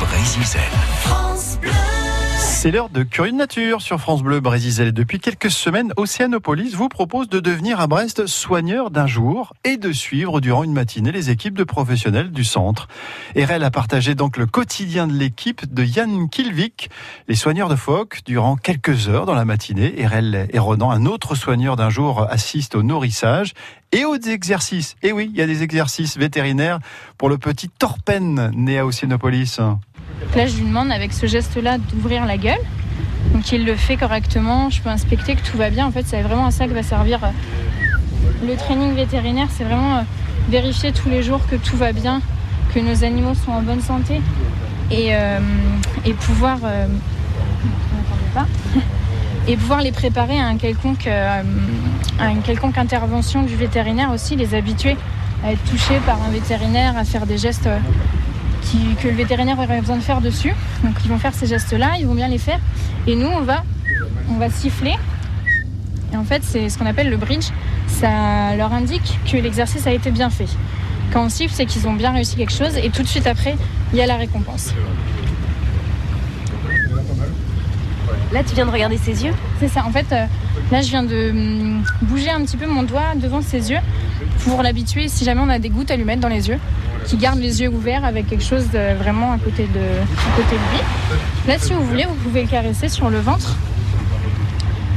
Brésil. C'est l'heure de Curieux de Nature sur France Bleu Brésil. Depuis quelques semaines, Océanopolis vous propose de devenir à Brest soigneur d'un jour et de suivre durant une matinée les équipes de professionnels du centre. RL a partagé donc le quotidien de l'équipe de Yann Kilvik, les soigneurs de phoques, durant quelques heures dans la matinée. RL et Ronan, un autre soigneur d'un jour, assiste au nourrissage et aux exercices. Et oui, il y a des exercices vétérinaires pour le petit Torpen né à Océanopolis. Là, je lui demande avec ce geste-là d'ouvrir la gueule. Donc il le fait correctement, je peux inspecter que tout va bien. En fait, c'est vraiment à ça que va servir euh, le training vétérinaire. C'est vraiment euh, vérifier tous les jours que tout va bien, que nos animaux sont en bonne santé et, euh, pouvoir et pouvoir les préparer à, un quelconque, à une quelconque intervention du vétérinaire aussi, les habituer à être touchés par un vétérinaire, à faire des gestes que le vétérinaire aurait besoin de faire dessus. Donc ils vont faire ces gestes-là, ils vont bien les faire. Et nous, on va, on va siffler. Et en fait, c'est ce qu'on appelle le bridge. Ça leur indique que l'exercice a été bien fait. Quand on siffle, c'est qu'ils ont bien réussi quelque chose. Et tout de suite après, il y a la récompense. Là, tu viens de regarder ses yeux? C'est ça. En fait, euh, là, je viens de hum, bouger un petit peu mon doigt devant ses yeux pour l'habituer si jamais on a des gouttes à lui mettre dans les yeux qui garde les yeux ouverts avec quelque chose de vraiment à côté de, côté de lui. Là, si vous voulez, vous pouvez le caresser sur le ventre.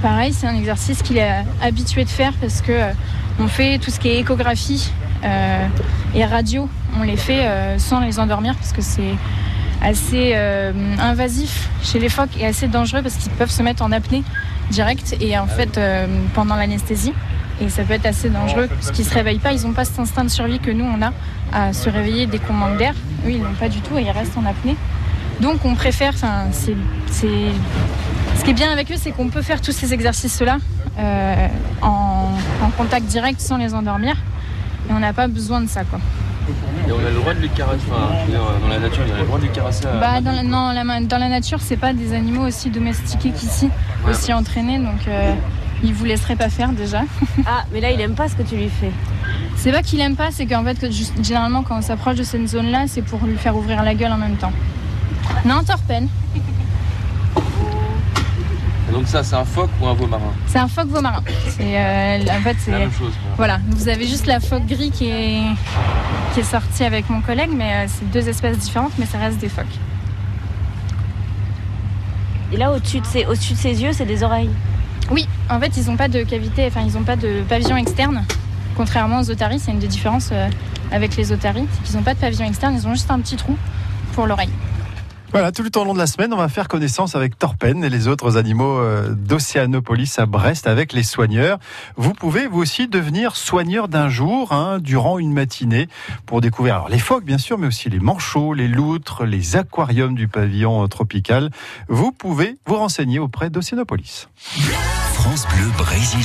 Pareil, c'est un exercice qu'il est habitué de faire parce que euh, on fait tout ce qui est échographie euh, et radio, on les fait euh, sans les endormir parce que c'est assez invasif chez les phoques et assez dangereux parce qu'ils peuvent se mettre en apnée direct et en fait pendant l'anesthésie et ça peut être assez dangereux parce qu'ils se réveillent pas, ils n'ont pas cet instinct de survie que nous on a à se réveiller dès qu'on manque d'air. Eux ils n'ont pas du tout et ils restent en apnée. Donc on préfère, enfin c'est, ce qui est bien avec eux, c'est qu'on peut faire tous ces exercices-là euh, en, contact direct sans les endormir et on n'a pas besoin de ça quoi. Et on a le droit de les caresser, dans la nature, il a le droit de les caresser bah, dans la, Non, dans la nature, c'est pas des animaux aussi domestiqués qu'ici, aussi entraînés, donc euh, il vous laisserait pas faire déjà. ah, mais là, il aime pas ce que tu lui fais. C'est pas qu'il aime pas, c'est qu'en fait, que généralement, quand on s'approche de cette zone-là, c'est pour lui faire ouvrir la gueule en même temps. Non, torpène. Donc ça, c'est un phoque ou un veau marin? C'est un phoque veau marin. C'est euh, en fait c'est la même chose. Voilà, vous avez juste la phoque gris qui est qui est sortie avec mon collègue, mais euh, c'est deux espèces différentes, mais ça reste des phoques. Et là, au-dessus de ses, au-dessus de ses yeux, c'est des oreilles. Oui, en fait, ils n'ont pas de cavité, enfin, ils n'ont pas de pavillon externe. Contrairement aux otaries, c'est une des différences euh, avec les otaries, qu'ils n'ont pas de pavillon externe, ils ont juste un petit trou pour l'oreille. Voilà, tout le temps long de la semaine, on va faire connaissance avec Torpen et les autres animaux euh, d'Océanopolis à Brest avec les soigneurs. Vous pouvez vous aussi devenir soigneur d'un jour hein, durant une matinée pour découvrir les phoques bien sûr, mais aussi les manchots, les loutres, les aquariums du pavillon tropical. Vous pouvez vous renseigner auprès d'Océanopolis. France Bleu Brésil.